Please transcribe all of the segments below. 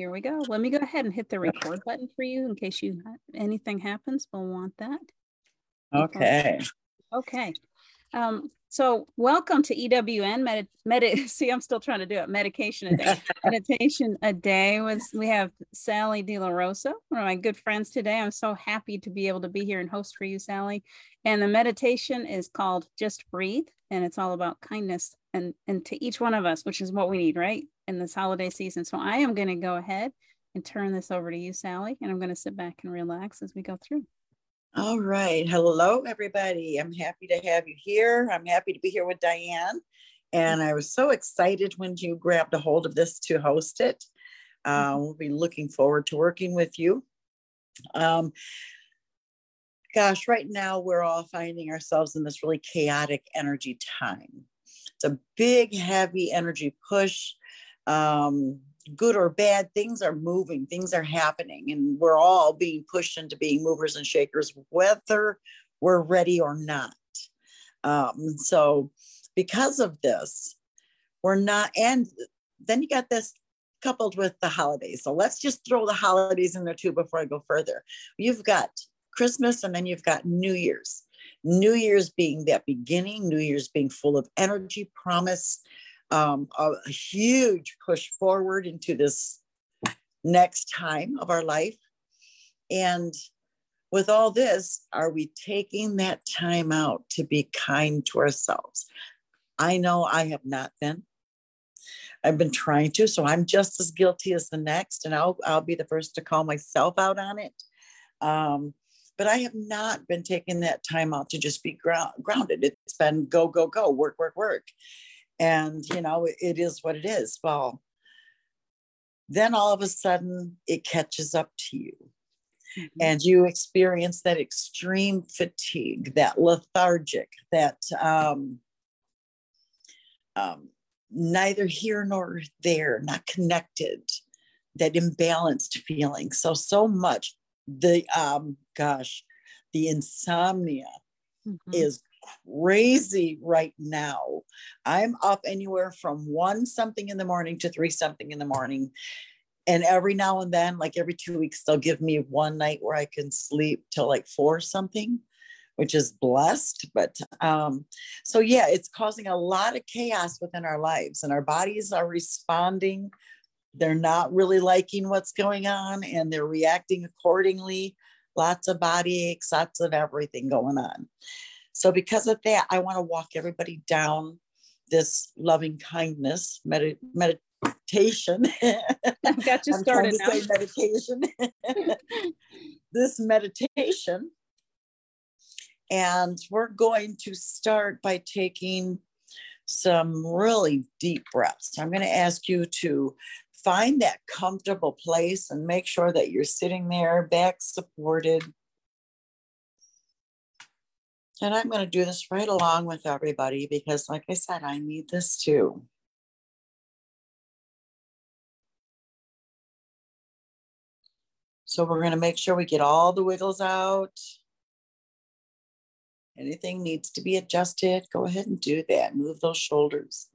here we go. Let me go ahead and hit the record button for you in case you anything happens. We'll want that. Okay. Okay. Um, so welcome to EWN med, med see I'm still trying to do it medication a day meditation a day was we have Sally De La Rosa one of my good friends today I'm so happy to be able to be here and host for you Sally and the meditation is called just breathe and it's all about kindness and and to each one of us which is what we need right in this holiday season so I am going to go ahead and turn this over to you Sally and I'm going to sit back and relax as we go through all right. Hello, everybody. I'm happy to have you here. I'm happy to be here with Diane. And I was so excited when you grabbed a hold of this to host it. Uh, we'll be looking forward to working with you. Um, gosh, right now we're all finding ourselves in this really chaotic energy time. It's a big, heavy energy push. Um, good or bad, things are moving, things are happening, and we're all being pushed into being movers and shakers, whether we're ready or not. Um, so, because of this, we're not, and then you got this coupled with the holidays. So, let's just throw the holidays in there too before I go further. You've got Christmas and then you've got New Year's. New Year's being that beginning, New Year's being full of energy, promise, um, a, a huge push forward into this next time of our life. And with all this, are we taking that time out to be kind to ourselves? I know I have not been. I've been trying to, so I'm just as guilty as the next, and I'll I'll be the first to call myself out on it. Um, but I have not been taking that time out to just be ground, grounded. It's been go go go, work work work, and you know it is what it is well then all of a sudden it catches up to you mm-hmm. and you experience that extreme fatigue that lethargic that um, um, neither here nor there not connected that imbalanced feeling so so much the um gosh the insomnia mm-hmm. is crazy right now. I'm up anywhere from one something in the morning to three something in the morning. And every now and then, like every two weeks, they'll give me one night where I can sleep till like four something, which is blessed. But um, so, yeah, it's causing a lot of chaos within our lives, and our bodies are responding. They're not really liking what's going on and they're reacting accordingly. Lots of body aches, lots of everything going on. So, because of that, I want to walk everybody down this loving kindness med- meditation. I've got you started now. Say meditation. this meditation. And we're going to start by taking some really deep breaths. I'm going to ask you to find that comfortable place and make sure that you're sitting there, back supported, and I'm going to do this right along with everybody because, like I said, I need this too. So we're going to make sure we get all the wiggles out. Anything needs to be adjusted, go ahead and do that. Move those shoulders.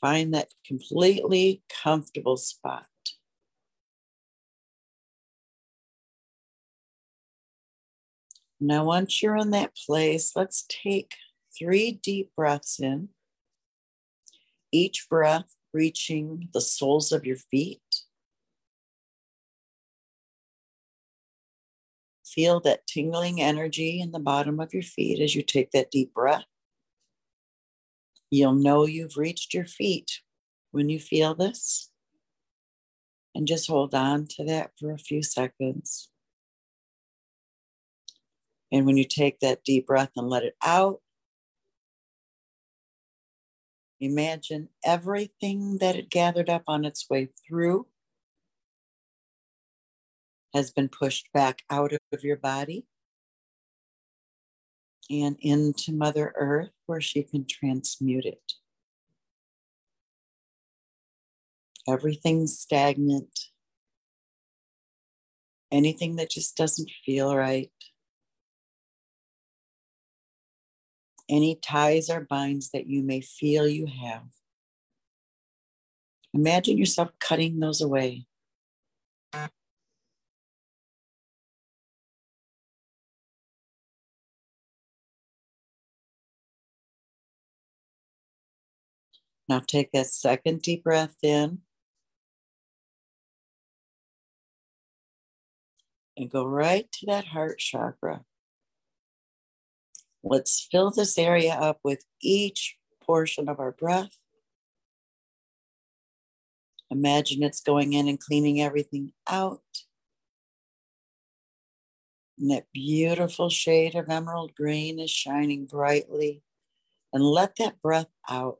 Find that completely comfortable spot. Now, once you're in that place, let's take three deep breaths in, each breath reaching the soles of your feet. Feel that tingling energy in the bottom of your feet as you take that deep breath. You'll know you've reached your feet when you feel this. And just hold on to that for a few seconds. And when you take that deep breath and let it out, imagine everything that it gathered up on its way through has been pushed back out of your body and into Mother Earth where she can transmute it. Everything's stagnant. Anything that just doesn't feel right any ties or binds that you may feel you have. Imagine yourself cutting those away. Now take that second deep breath in. And go right to that heart chakra. Let's fill this area up with each portion of our breath. Imagine it's going in and cleaning everything out. And that beautiful shade of emerald green is shining brightly. And let that breath out.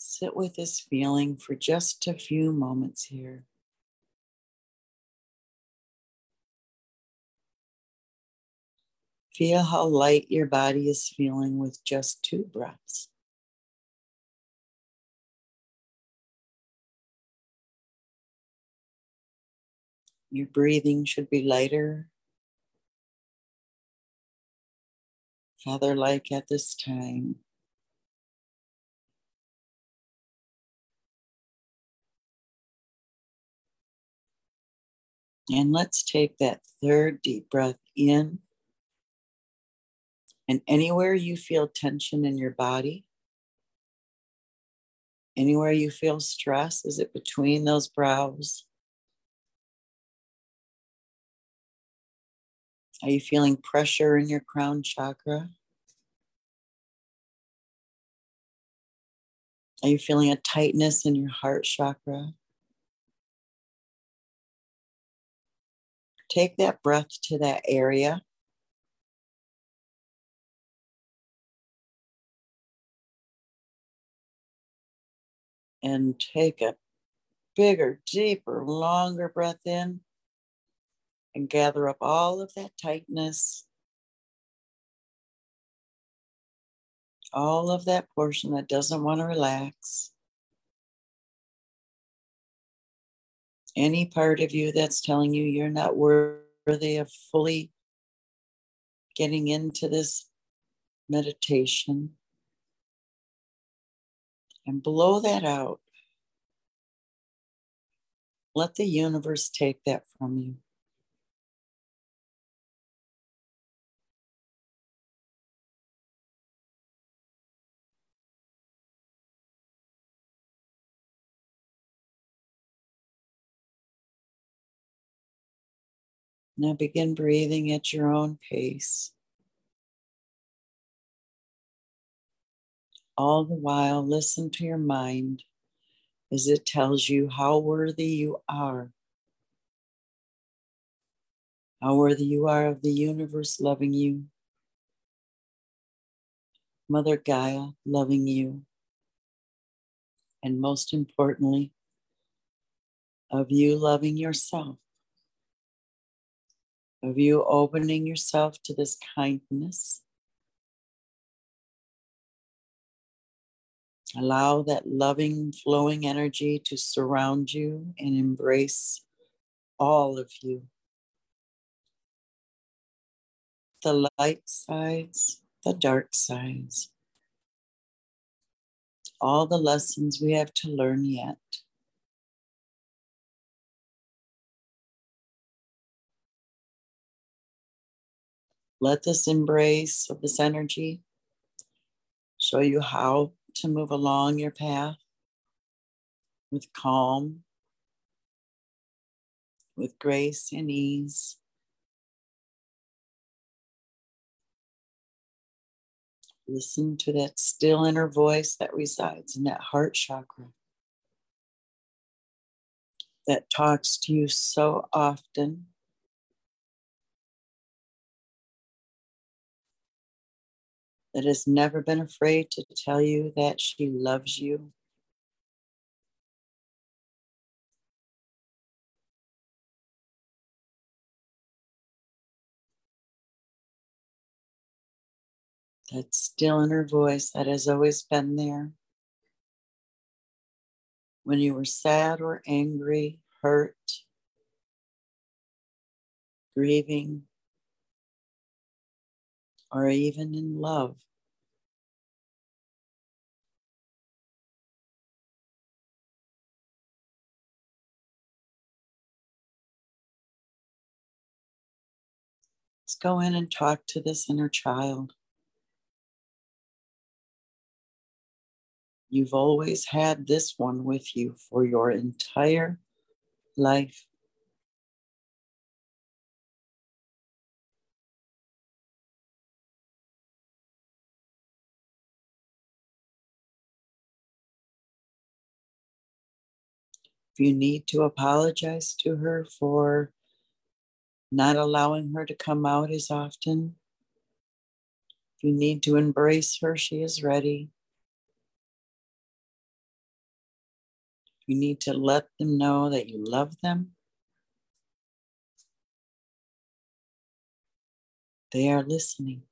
Sit with this feeling for just a few moments here. Feel how light your body is feeling with just two breaths. Your breathing should be lighter, Father like at this time. And let's take that third deep breath in. And anywhere you feel tension in your body, anywhere you feel stress, is it between those brows? Are you feeling pressure in your crown chakra? Are you feeling a tightness in your heart chakra? Take that breath to that area. And take a bigger, deeper, longer breath in and gather up all of that tightness, all of that portion that doesn't want to relax. Any part of you that's telling you you're not worthy of fully getting into this meditation. And blow that out. Let the universe take that from you. Now begin breathing at your own pace. All the while, listen to your mind as it tells you how worthy you are. How worthy you are of the universe loving you, Mother Gaia loving you, and most importantly, of you loving yourself of you opening yourself to this kindness. Allow that loving, flowing energy to surround you and embrace all of you. The light sides, the dark sides, all the lessons we have to learn yet. Let this embrace of this energy show you how to move along your path with calm, with grace and ease. Listen to that still inner voice that resides in that heart chakra that talks to you so often that has never been afraid to tell you that she loves you. That's still in her voice that has always been there. When you were sad or angry, hurt, grieving, or even in love. Let's go in and talk to this inner child. You've always had this one with you for your entire life. If you need to apologize to her for not allowing her to come out as often, if you need to embrace her, she is ready. You need to let them know that you love them. They are listening.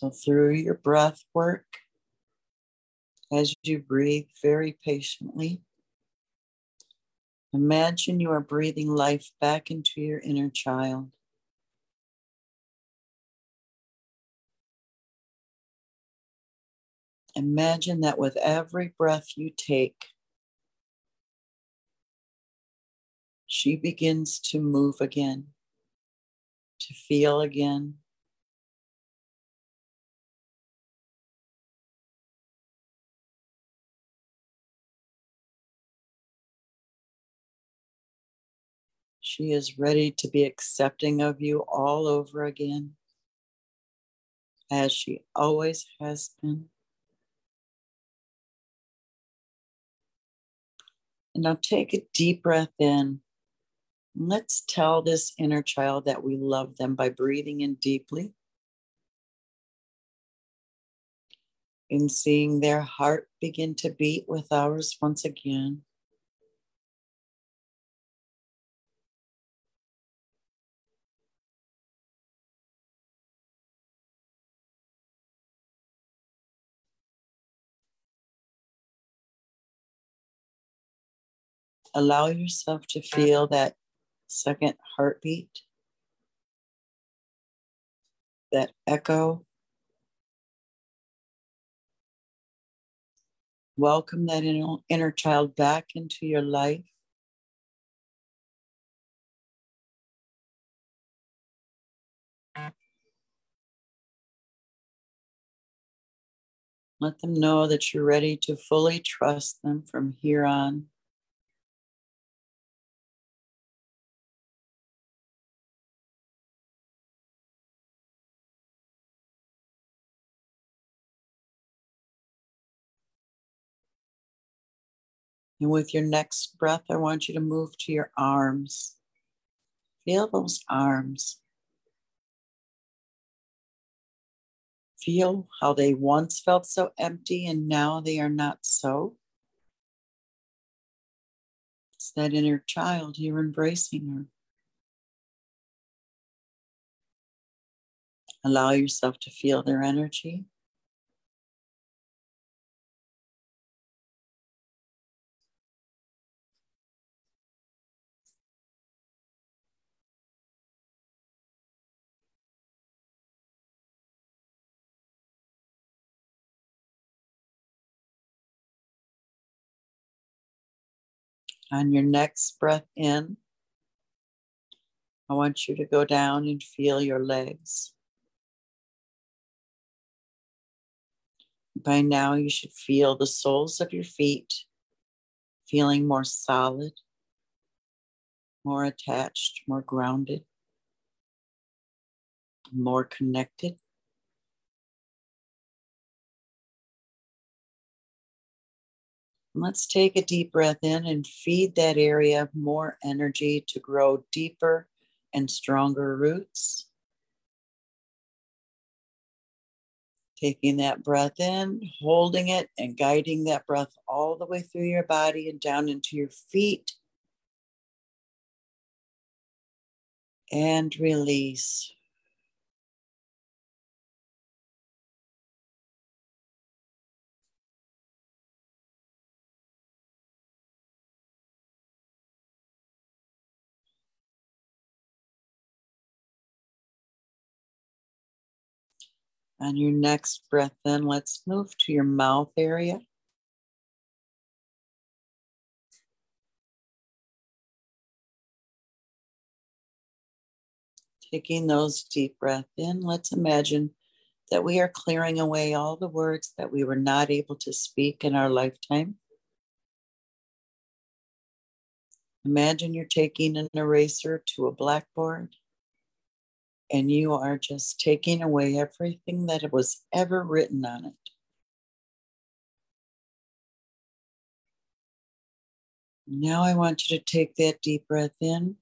So, through your breath work, as you breathe very patiently, Imagine you are breathing life back into your inner child. Imagine that with every breath you take, she begins to move again, to feel again, She is ready to be accepting of you all over again, as she always has been. And now take a deep breath in. Let's tell this inner child that we love them by breathing in deeply and seeing their heart begin to beat with ours once again. Allow yourself to feel that second heartbeat, that echo. Welcome that inner child back into your life. Let them know that you're ready to fully trust them from here on. And with your next breath, I want you to move to your arms. Feel those arms. Feel how they once felt so empty and now they are not so. It's that inner child, you're embracing her. Allow yourself to feel their energy. On your next breath in, I want you to go down and feel your legs. By now, you should feel the soles of your feet feeling more solid, more attached, more grounded, more connected. Let's take a deep breath in and feed that area more energy to grow deeper and stronger roots. Taking that breath in, holding it, and guiding that breath all the way through your body and down into your feet. And release. On your next breath, then let's move to your mouth area. Taking those deep breaths in, let's imagine that we are clearing away all the words that we were not able to speak in our lifetime. Imagine you're taking an eraser to a blackboard and you are just taking away everything that was ever written on it. Now I want you to take that deep breath in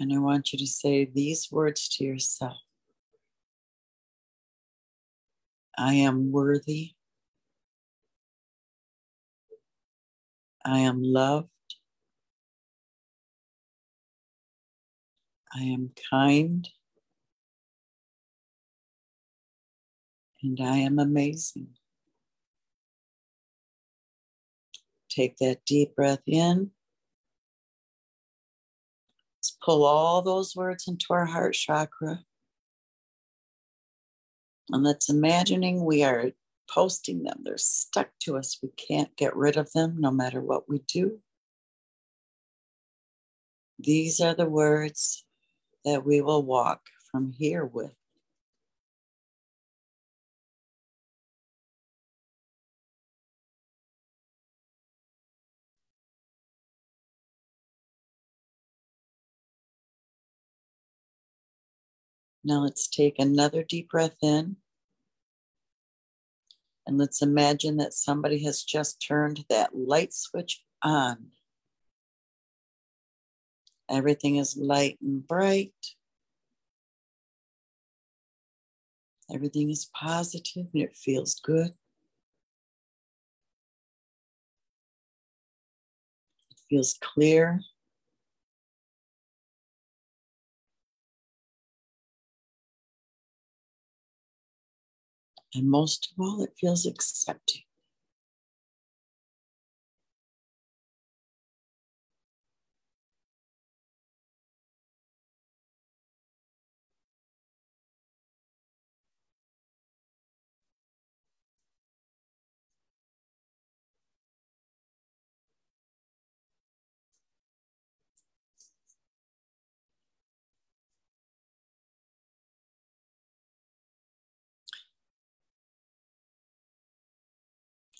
And I want you to say these words to yourself I am worthy. I am loved. I am kind. And I am amazing. Take that deep breath in. Let's pull all those words into our heart chakra. And let's imagining we are posting them. They're stuck to us. We can't get rid of them no matter what we do. These are the words that we will walk from here with. Now let's take another deep breath in. And let's imagine that somebody has just turned that light switch on. Everything is light and bright. Everything is positive and it feels good. It feels clear. And most of all, it feels accepting.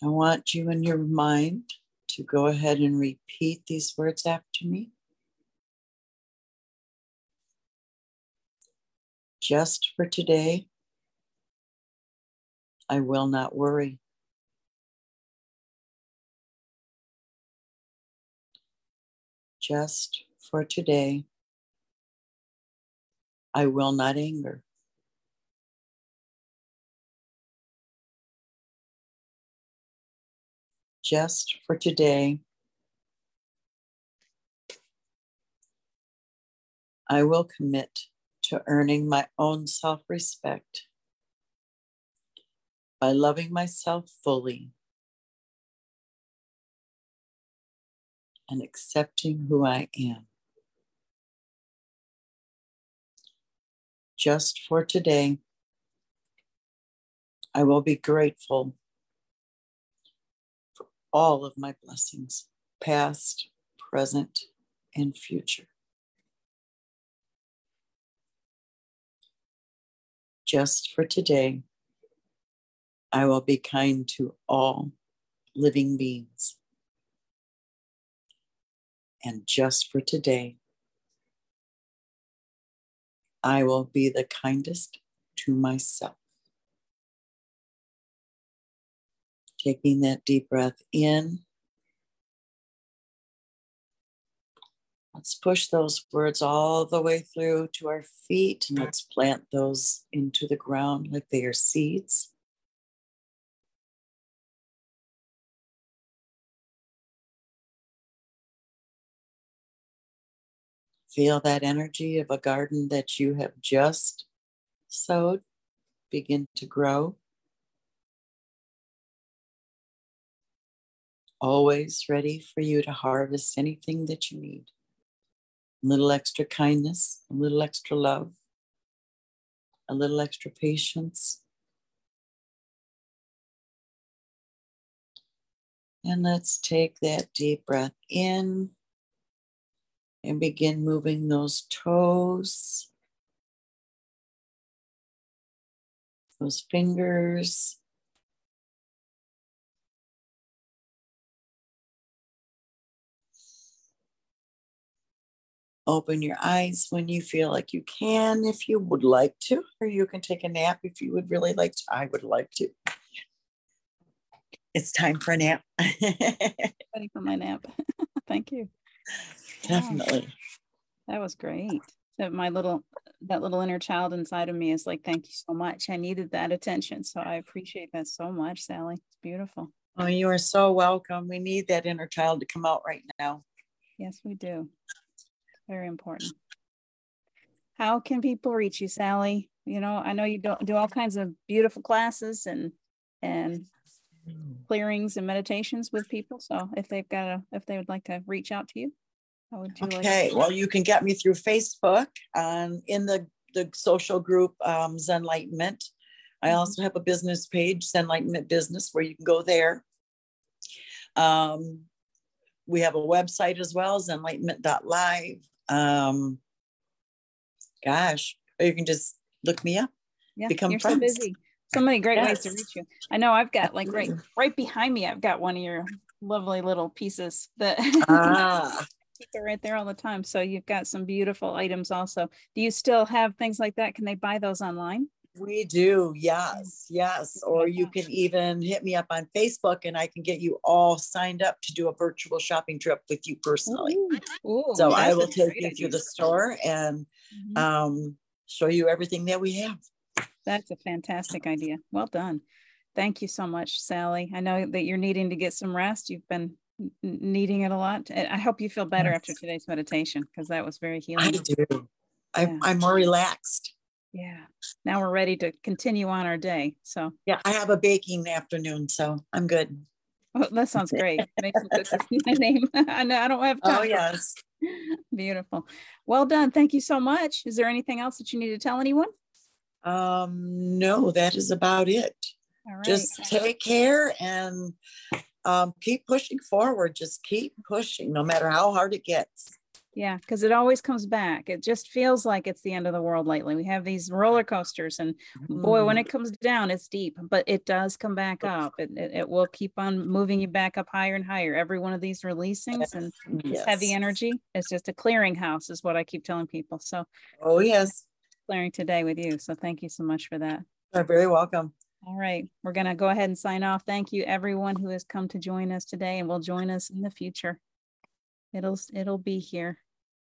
I want you in your mind to go ahead and repeat these words after me. Just for today, I will not worry. Just for today, I will not anger. Just for today, I will commit to earning my own self respect by loving myself fully and accepting who I am. Just for today, I will be grateful all of my blessings, past, present, and future. Just for today, I will be kind to all living beings. And just for today, I will be the kindest to myself. Taking that deep breath in. Let's push those words all the way through to our feet and let's plant those into the ground like they are seeds. Feel that energy of a garden that you have just sowed begin to grow. Always ready for you to harvest anything that you need. A little extra kindness, a little extra love, a little extra patience. And let's take that deep breath in and begin moving those toes, those fingers. Open your eyes when you feel like you can, if you would like to, or you can take a nap if you would really like to. I would like to. It's time for a nap. Ready for my nap. Thank you. Definitely. That was great. That my little that little inner child inside of me is like, thank you so much. I needed that attention. So I appreciate that so much, Sally. It's beautiful. Oh, you are so welcome. We need that inner child to come out right now. Yes, we do. Very important. How can people reach you, Sally? You know, I know you don't do all kinds of beautiful classes and and clearings and meditations with people. So if they've got a if they would like to reach out to you, how would you like okay, like well, you can get me through Facebook um, in the the social group um, Zenlightenment. I Mhm. also have a business page, Zen Enlightenment Business, where you can go there. Um, we have a website as well, zenlightenment.live. Um, gosh, or you can just look me up. yeah, become you're so friends. busy. So many great ways to reach you. I know I've got like right right behind me, I've got one of your lovely little pieces that Ah, keep it right there all the time. So you've got some beautiful items also. Do you still have things like that? Can they buy those online? We do, yes, yes. Or you can even hit me up on Facebook and I can get you all signed up to do a virtual shopping trip with you personally. Ooh, ooh, So I will take you through the store and Mhm. um, show you everything that we have. That's a fantastic idea. Well done. Thank you so much, Sally. I know that you're needing to get some rest. You've been needing it a lot. I hope you feel better after today's meditation because that was very I healing. do. I, Yeah. I'm more relaxed. Yeah. Now we're ready to continue on our day. So Yeah, I have a baking afternoon, so I'm good. oh, that sounds great. Make some cookies in my name. I know I don't have time. Oh, yes. Beautiful. Well done. Thank you so much. Is there anything else that you need to tell anyone? Um, no, that is about it. All right. Just take care and um, keep pushing forward. Just keep pushing, no matter how hard it gets. Yeah, because it always comes back. It just feels like it's the end of the world lately. We have these roller coasters, and boy, when Mm, it comes down, it's deep, but it does come back up. It, it, it will keep on moving you back up higher and higher. Every one of these releasings and this heavy energy is just a clearinghouse, is what I keep telling people. So Oh, yes. clearing today with you. So thank you so much for that. You're very welcome. All right, we're gonna go ahead and sign off. Thank you, everyone who has come to join us today and will join us in the future. It'll it'll be here.